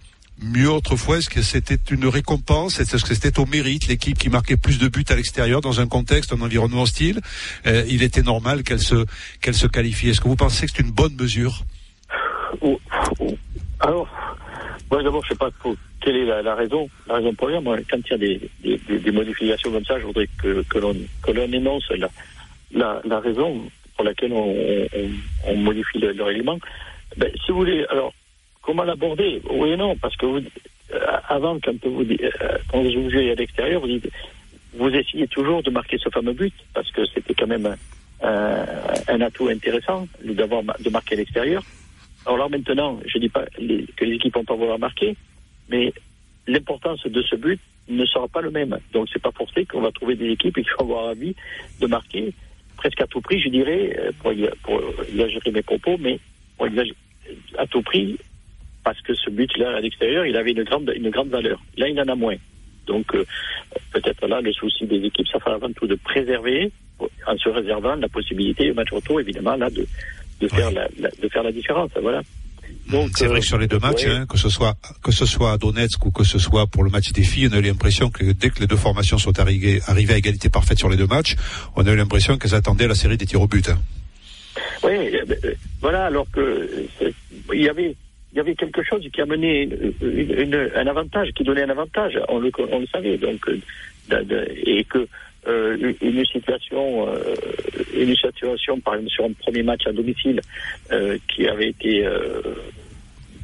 mieux autrefois? Est-ce que c'était une récompense? Est-ce que c'était au mérite l'équipe qui marquait plus de buts à l'extérieur dans un contexte, un environnement hostile? Euh, Il était normal qu'elle se qu'elle se qualifie. Est-ce que vous pensez que c'est une bonne mesure? Ou- ou- Alors, moi d'abord, je sais pas quelle est la, raison. La raison première, moi, quand il y a des, modifications comme ça, je voudrais que, que l'on énonce la, raison pour laquelle on, on, modifie le, le règlement. Ben, si vous voulez, alors, comment l'aborder? Oui et non, parce que vous, euh, avant, quand vous, euh, quand vous à l'extérieur, vous dites, vous essayez toujours de marquer ce fameux but, parce que c'était quand même un, un atout intéressant d'avoir de marquer à l'extérieur. Alors maintenant, je dis pas les- que les équipes vont pas vouloir marquer, mais l'importance de ce but ne sera pas le même. Donc, c'est pas forcé qu'on va trouver des équipes qui vont avoir envie de marquer presque à tout prix, je dirais, euh, pour, pour exagérer mes propos, mais pour à tout prix, parce que ce but-là à l'extérieur, il avait une grande, une grande valeur. Là, il en a moins. Donc, euh, peut-être là, le souci des équipes, ça sera avant tout de préserver, en se réservant la possibilité au match retour, évidemment, là, de, de faire la, la- de faire la différence. Voilà. C'est vrai euh, que sur les deux matchs, ouais. hein, que ce soit que ce soit à Donetsk ou que ce soit pour le match des filles, on a eu l'impression que dès que les deux formations sont arrivées, arrivées à égalité parfaite sur les deux matchs, on a eu l'impression qu'elles attendaient la série des tirs au but. hein. Oui, euh, euh, voilà, alors que euh, il y avait il y avait quelque chose qui amenait une, une- une- un avantage, qui donnait un avantage, on le, on le savait, donc euh, de- de- et que euh, une- situation, euh, une situation, par exemple sur un premier match à domicile euh, qui avait été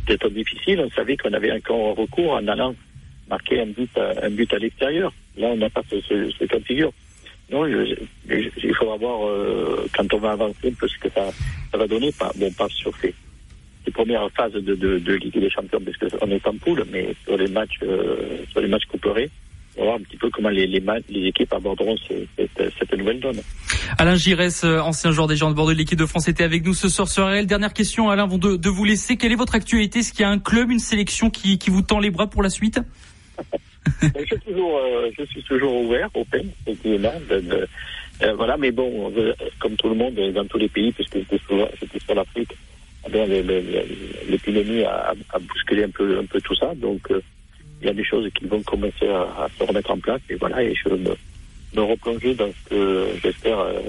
peut-être difficile, on savait qu'on avait encore un recours en allant marquer un but à, un but à l'extérieur. Là, on n'a pas ce, ce, cas de figure. Non, je- je- il faudra voir euh, quand on va avancer un ce que ça, ça va donner. Pas, bon, pas sur ces, ces premières phases de, de, de Ligue des Champions, parce qu'on est en poule, mais sur les matchs, euh, sur les matchs couperés, on va voir un petit peu comment les, les, ma- les équipes aborderont cette, cette nouvelle donne. Alain Giresse, euh, ancien joueur des Géants de Bordeaux de l'équipe de France, était avec nous ce soir sur RL. Dernière question, Alain, avant de, de vous laisser. Quelle est votre actualité? Est-ce qu'il y a un club, une sélection qui, qui vous tend les bras pour la suite? Je suis toujours, euh, je suis toujours ouvert, open, effectivement. De, de- euh, voilà, mais bon, comme tout le monde, euh, dans tous les pays, puisque j'étais sur, sur l'Afrique, eh l'épidémie a, a bousculé un peu, un peu tout ça. Donc, euh, il y a des choses qui vont commencer à, à se remettre en place. Et voilà, et je veux me, me replonger dans ce que j'espère euh,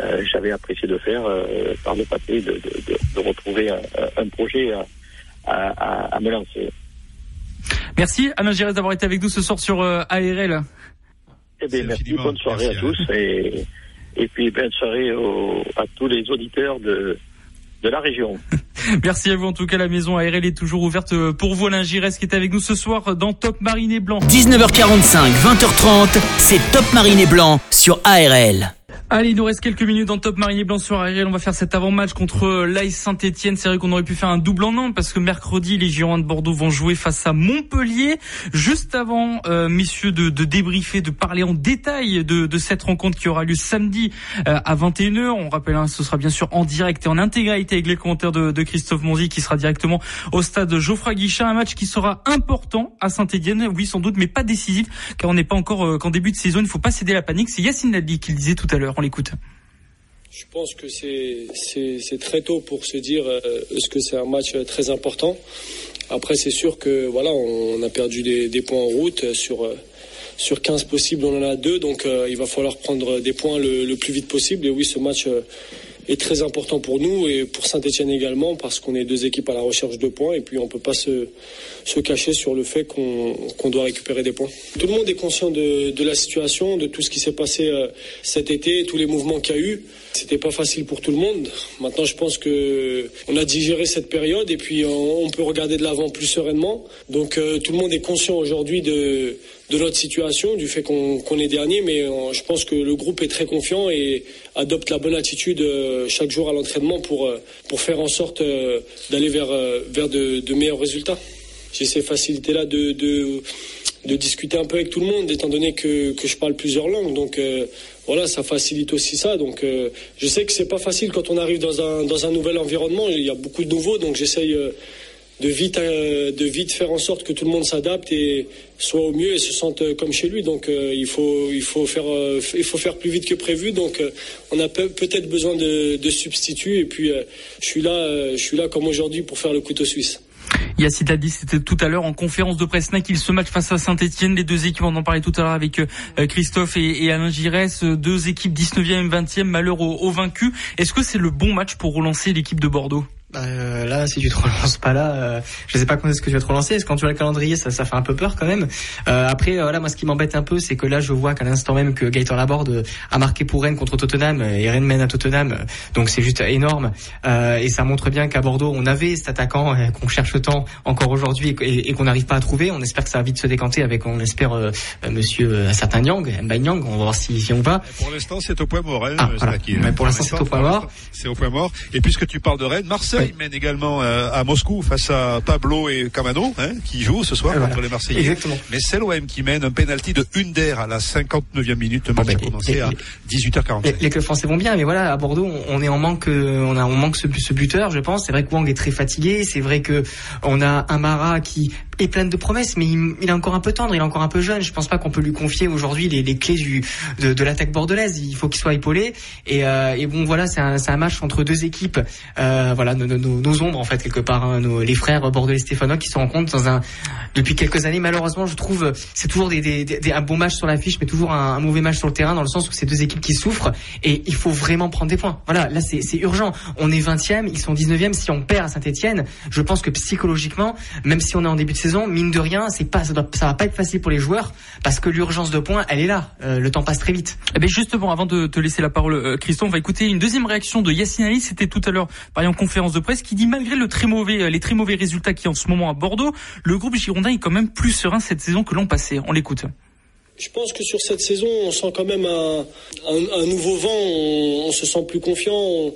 euh, j'avais apprécié de faire euh, par le passé, de, de, de, de retrouver un, un projet à, à, à, à me lancer. Merci Alain Giresse d'avoir été avec nous ce soir sur euh, ARL. Eh bien, merci, bonne soirée Merci, à tous et, et puis bonne soirée au- à tous les auditeurs de, de la région. Merci à vous. En tout cas, la maison ARL est toujours ouverte pour vous. Alain Giresse qui est avec nous ce soir dans Top Mariné Blanc. 19h45, 20h30, c'est Top Mariné Blanc sur ARL. Allez, il nous reste quelques minutes dans Top Marinier Blanc sur ARL. On va faire cet avant-match contre l'AIS Saint-Etienne. C'est vrai qu'on aurait pu faire un double en un parce que mercredi, les Girondins de Bordeaux vont jouer face à Montpellier. Juste avant, euh, messieurs, de, de, débriefer, de parler en détail de, de, cette rencontre qui aura lieu samedi euh, à 21h. On rappelle, hein, ce sera bien sûr en direct et en intégralité avec les commentaires de, de Christophe Monzi qui sera directement au stade Geoffroy Guichard. Un match qui sera important à Saint-Etienne, oui sans doute, mais pas décisif car on n'est pas encore euh, qu'en début de saison. Il ne faut pas céder la panique. C'est Yacine Nadli qui le disait tout à l'heure. On l'écoute. Je pense que c'est très tôt pour se dire euh, ce que c'est un match très important. Après, c'est sûr que voilà, on a perdu des, points en route sur euh, sur 15 possibles, on en a deux, donc euh, il va falloir prendre des points le, plus vite possible. Et oui, ce match est très important pour nous et pour Saint-Etienne également parce qu'on est deux équipes à la recherche de points et puis on peut pas se, se cacher sur le fait qu'on qu'on doit récupérer des points. Tout le monde est conscient de, de la situation, de tout ce qui s'est passé euh, cet été, tous les mouvements qu'il y a eu. C'était pas facile pour tout le monde. Maintenant, je pense que on a digéré cette période et puis on, on peut regarder de l'avant plus sereinement. Donc euh, tout le monde est conscient aujourd'hui de de notre situation, du fait qu'on qu est dernier, mais euh, je pense que le groupe est très confiant et adopte la bonne attitude euh, chaque jour à l'entraînement pour, euh, pour faire en sorte d'aller vers, vers de, meilleurs résultats. J'ai ces facilités-là de, de, de, discuter un peu avec tout le monde, étant donné que, que je parle plusieurs langues. Donc voilà, ça facilite aussi ça. Donc je sais que c'est pas facile quand on arrive dans un, dans un nouvel environnement. Il y a beaucoup de nouveaux, donc j'essaye de vite, euh, de vite faire en sorte que tout le monde s'adapte et soit au mieux et se sente euh, comme chez lui. Donc euh, il faut, il faut faire, il faut faire plus vite que prévu. Donc on a peut-être besoin de, de, substituts et puis je suis là, je suis là comme aujourd'hui pour faire le couteau suisse. Yacine l'a dit, c'était tout à l'heure en conférence de presse qu'il se match face à Saint-Etienne. Les deux équipes, on en parlait tout à l'heure avec Christophe et, Alain Giresse, deux équipes 19e et 20e, malheur aux, aux vaincus. Est-ce que c'est le bon match pour relancer l'équipe de Bordeaux? Euh, là, si tu te relances pas là, euh, je sais pas quand est-ce que tu vas te relancer. Que quand tu vois le calendrier, ça, ça fait un peu peur quand même. Euh, après, voilà, moi, ce qui m'embête un peu, c'est que là, je vois qu'à l'instant même que Gaëtan Laborde a marqué pour Rennes contre Tottenham et Rennes mène à Tottenham, donc c'est juste énorme. et ça montre bien qu'à Bordeaux, on avait cet attaquant qu'on cherche tant encore aujourd'hui et, qu'on n'arrive pas à trouver. On espère que ça va vite se décanter avec, on espère, Monsieur un certain Nyang, Mbaye Nyang. On va voir si, si on va. Pour l'instant, c'est au point mort. Hein, ah, Mais pour l'instant, c'est au point mort. C'est au point mort. Et puisque tu parles de Rennes, Marseille Marseille mène également euh, à Moscou face à Pablo et Camano, hein, qui jouent ce soir contre les Marseillais. Exactement. Mais c'est l'OM qui mène un penalty de Hunder à la 59e minute. Le match a commencé à 18h45. Les, clubs français vont bien, mais voilà, à Bordeaux, on est en manque, euh, on a, on manque ce, ce buteur, je pense. C'est vrai que Wang est très fatigué. C'est vrai que on a un Mara qui est plein de promesses, mais il, il, est encore un peu tendre, il est encore un peu jeune. Je pense pas qu'on peut lui confier aujourd'hui les, les, clés du, de, de l'attaque bordelaise. Il faut qu'il soit épaulé. Et, euh, et bon, voilà, c'est un, un, match entre deux équipes. Euh, voilà, nos, nos, nos, ombres en fait quelque part, hein, nos, les frères bordelais stéphanois qui se rencontrent dans un depuis quelques années. Malheureusement, je trouve c'est toujours des, des, des, un bon match sur l'affiche, mais toujours un, un, mauvais match sur le terrain dans le sens où c'est deux équipes qui souffrent et il faut vraiment prendre des points. Voilà, là c'est urgent. On est 20e, ils sont 19e. Si on perd à Saint-Etienne, je pense que psychologiquement, même si on est en début de saison, mine de rien, c'est pas, ça, doit, ça va pas être facile pour les joueurs parce que l'urgence de points, elle est là. Euh, le temps passe très vite. Eh bien justement, avant de te laisser la parole, euh, Christophe, on va écouter une deuxième réaction de Yassine Ali. C'était tout à l'heure, par en conférence de presse, qui dit malgré le très mauvais, euh, les très mauvais résultats qui en ce moment à Bordeaux, le groupe Girondin est quand même plus serein cette saison que l'an passé. On l'écoute. Je pense que sur cette saison, on sent quand même un, un, un nouveau vent. On, on, se sent plus confiant. On,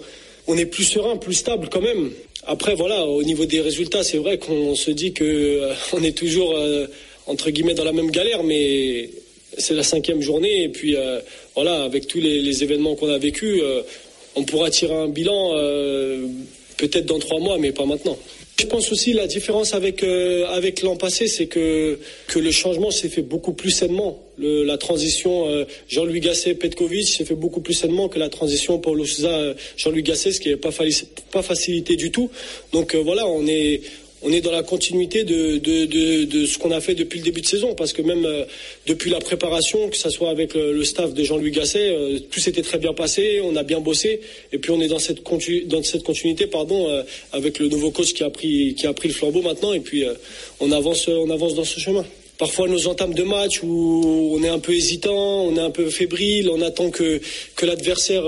on est plus serein, plus stable quand même. Après, voilà, au niveau des résultats, c'est vrai qu'on se dit que euh, on est toujours euh, entre guillemets dans la même galère, mais c'est la cinquième journée et puis euh, voilà, avec tous les, les événements qu'on a vécus, euh, on pourra tirer un bilan peut-être dans trois mois, mais pas maintenant. Je pense aussi la différence avec euh, avec l'an passé, c'est que que le changement s'est fait beaucoup plus sainement. La transition euh, Jean-Louis Gasset Petkovic s'est fait beaucoup plus sainement que la transition Paulo Souza euh, Jean-Louis Gasset, ce qui n'est pas, pas facilité du tout. Donc voilà, on est on est dans la continuité de, de, de, de ce qu'on a fait depuis le début de saison, parce que même euh, depuis la préparation, que ce soit avec le, staff de Jean-Louis Gasset, euh, tout s'était très bien passé, on a bien bossé, et puis on est dans cette, dans cette continuité pardon, euh, avec le nouveau coach qui a pris, qui a pris le flambeau maintenant, et puis euh, on, avance, on avance dans ce chemin. Parfois nos entames de match où on est un peu hésitant, on est un peu fébrile, on attend que, que l'adversaire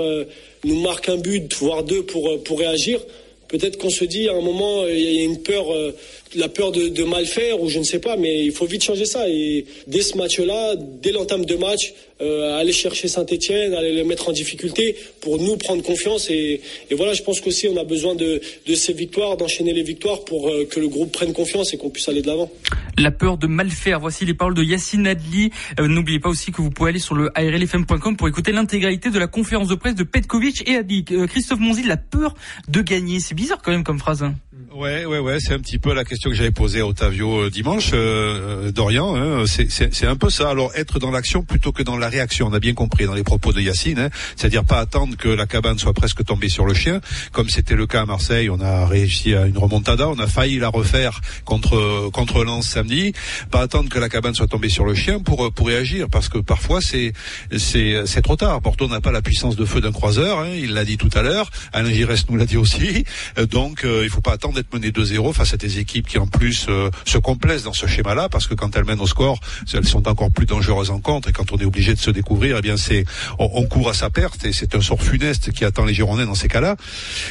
nous marque un but, voire deux pour, pour réagir. Peut-être qu'on se dit à un moment, il y a une peur, euh, la peur de, mal faire ou je ne sais pas, mais il faut vite changer ça. Et dès ce match-là, dès l'entame de match, euh, aller chercher Saint-Etienne, aller les mettre en difficulté pour nous prendre confiance. Et, voilà, je pense qu'aussi on a besoin de, ces victoires, d'enchaîner les victoires pour euh, que le groupe prenne confiance et qu'on puisse aller de l'avant. La peur de mal faire. Voici les paroles de Yacine Adli. N'oubliez pas aussi que vous pouvez aller sur le arlfm.com pour écouter l'intégralité de la conférence de presse de Petkovic et Adli. Christophe Monzi, la peur de gagner. C'est bizarre quand même comme phrase. Hein. Ouais, ouais, ouais, c'est un petit peu la question que j'avais posée à Otavio euh, dimanche, euh, euh, Dorian. Hein, c'est un peu ça. Alors être dans l'action plutôt que dans la réaction. On a bien compris dans les propos de Yacine, hein, c'est-à-dire pas attendre que la cabane soit presque tombée sur le chien, comme c'était le cas à Marseille. On a réussi à une remontada, on a failli la refaire contre contre Lens samedi. Pas attendre que la cabane soit tombée sur le chien pour pour réagir, parce que parfois c'est c'est c'est trop tard. Porto n'a pas la puissance de feu d'un croiseur. Hein, il l'a dit tout à l'heure. Alain Giresse nous l'a dit aussi. Donc il faut pas attendre d'être mené 2-0 face à des équipes qui en plus euh, se complaisent dans ce schéma-là parce que quand elles mènent au score, elles sont encore plus dangereuses en contre et quand on est obligé de se découvrir, eh bien c'est on, court à sa perte et c'est un sort funeste qui attend les Girondins dans ces cas-là.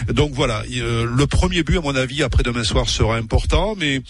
Donc voilà, euh, le premier but à mon avis après demain soir sera important, mais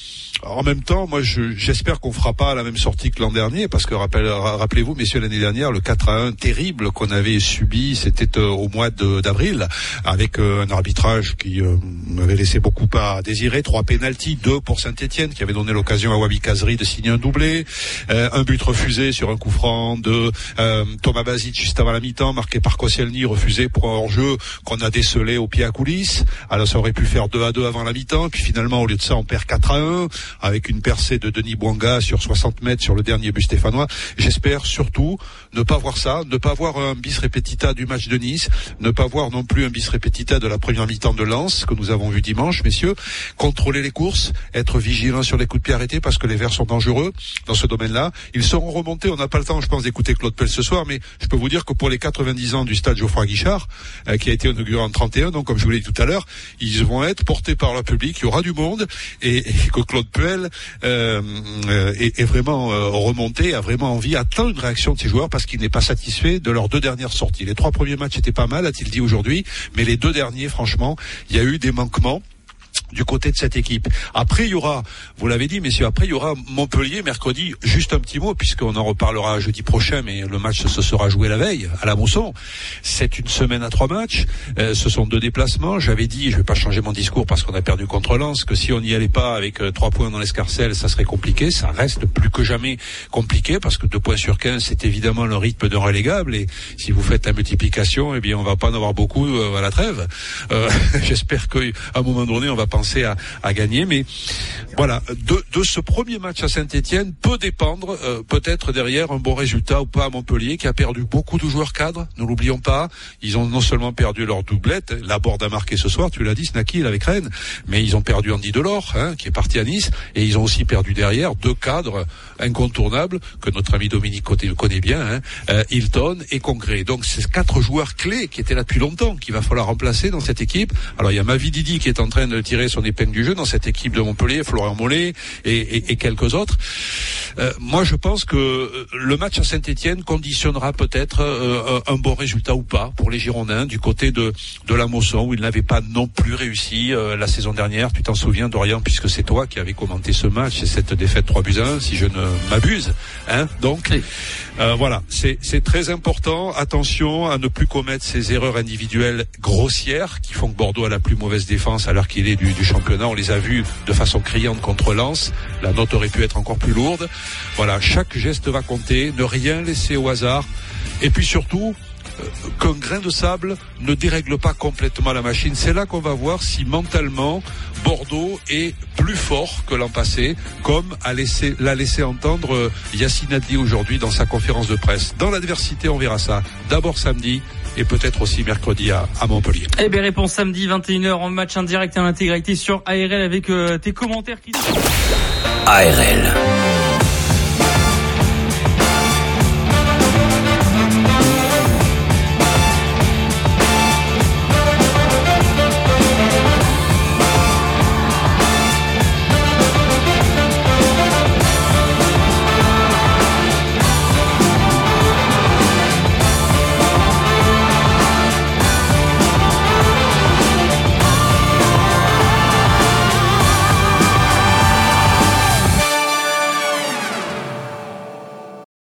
en même temps, moi j'espère qu'on fera pas la même sortie que l'an dernier parce que rappelez-vous, messieurs, l'année dernière, le 4 à 1 terrible qu'on avait subi, c'était euh, au mois d'avril avec un arbitrage qui m'avait laissé beaucoup à désiré. Trois pénalties, deux pour Saint-Etienne qui avait donné l'occasion à Wabi Kazri de signer un doublé. Euh, un but refusé sur un coup franc de euh, Thomas Basic juste avant la mi-temps, marqué par Koscielny, refusé pour un hors-jeu qu'on a décelé au pied à coulisses. Alors ça aurait pu faire 2 à 2 avant la mi-temps. Puis finalement, au lieu de ça, on perd 4 à 1 avec une percée de Denis Bouanga sur 60 mètres sur le dernier but stéphanois. J'espère surtout ne pas voir ça, ne pas voir un bis repetita du match de Nice, ne pas voir non plus un bis repetita de la première mi-temps de Lens que nous avons vu dimanche, contrôler les courses, être vigilant sur les coups de pied arrêtés parce que les Verts sont dangereux dans ce domaine-là. Ils seront remontés. On n'a pas le temps, je pense, d'écouter Claude Pell ce soir, mais je peux vous dire que pour les 90 ans du stade Geoffroy Guichard, euh, qui a été inauguré en 31, donc comme je vous l'ai dit tout à l'heure, ils vont être portés par le public. Il y aura du monde et, que Claude Puel euh, euh, est, est, vraiment remonté, a vraiment envie, attend une réaction de ses joueurs parce qu'il n'est pas satisfait de leurs deux dernières sorties. Les trois premiers matchs étaient pas mal, a-t-il dit aujourd'hui, mais les deux derniers, franchement, il y a eu des manquements du côté de cette équipe. Après, il y aura, vous l'avez dit, messieurs, après, il y aura Montpellier mercredi. Juste un petit mot, puisqu'on en reparlera jeudi prochain, mais le match se sera joué la veille à la Mousson. C'est une semaine à trois matchs. Euh, ce sont deux déplacements. J'avais dit, je vais pas changer mon discours parce qu'on a perdu contre Lens, que si on n'y allait pas avec euh, trois points dans l'escarcelle, ça serait compliqué. Ça reste plus que jamais compliqué parce que deux points sur 15, c'est évidemment le rythme d'un relégable. Et si vous faites la multiplication, eh bien, on va pas en avoir beaucoup euh, à la trêve. J'espère qu'à un moment donné, on va penser à, à gagner. Mais voilà, de, de, ce premier match à Saint-Etienne peut dépendre euh, peut-être derrière un bon résultat ou pas à Montpellier, qui a perdu beaucoup de joueurs cadres. Ne l'oublions pas. Ils ont non seulement perdu leur doublette, la Borde a marqué ce soir, tu l'as dit, Snaki avec Rennes, mais ils ont perdu Andy Delors, hein, qui est parti à Nice, et ils ont aussi perdu derrière deux cadres incontournables que notre ami Dominique Côté connaît bien, hein, euh, Hilton et Congrès. Donc c'est quatre joueurs clés qui étaient là depuis longtemps qu'il va falloir remplacer dans cette équipe. Alors il y a Mavididi qui est en train de tirer son épingle du jeu dans cette équipe de Montpellier, Florian Mollet et, quelques autres. Euh, moi, je pense que euh, le match à Saint-Etienne conditionnera peut-être euh, un bon résultat ou pas pour les Girondins du côté de, de la Mosson où ils n'avaient pas non plus réussi la saison dernière. Tu t'en souviens, Dorian, puisque c'est toi qui avais commenté ce match et cette défaite 3 buts 1, si je ne m'abuse. Hein Donc, voilà, c'est très important. Attention à ne plus commettre ces erreurs individuelles grossières qui font que Bordeaux a la plus mauvaise défense alors qu'il est du, du championnat. On les a vus de façon criante contre Lens. La note aurait pu être encore plus lourde. Voilà, chaque geste va compter. Ne rien laisser au hasard. Et puis surtout, euh, qu'un grain de sable ne dérègle pas complètement la machine. C'est là qu'on va voir si mentalement Bordeaux est plus fort que l'an passé, comme l'a laissé, laissé entendre euh, Yacine Adli aujourd'hui dans sa conférence de presse. Dans l'adversité, on verra ça. D'abord samedi, et peut-être aussi mercredi à, Montpellier. Eh bien, réponse samedi 21h en match indirect et en intégralité sur ARL avec euh, tes commentaires. ARL.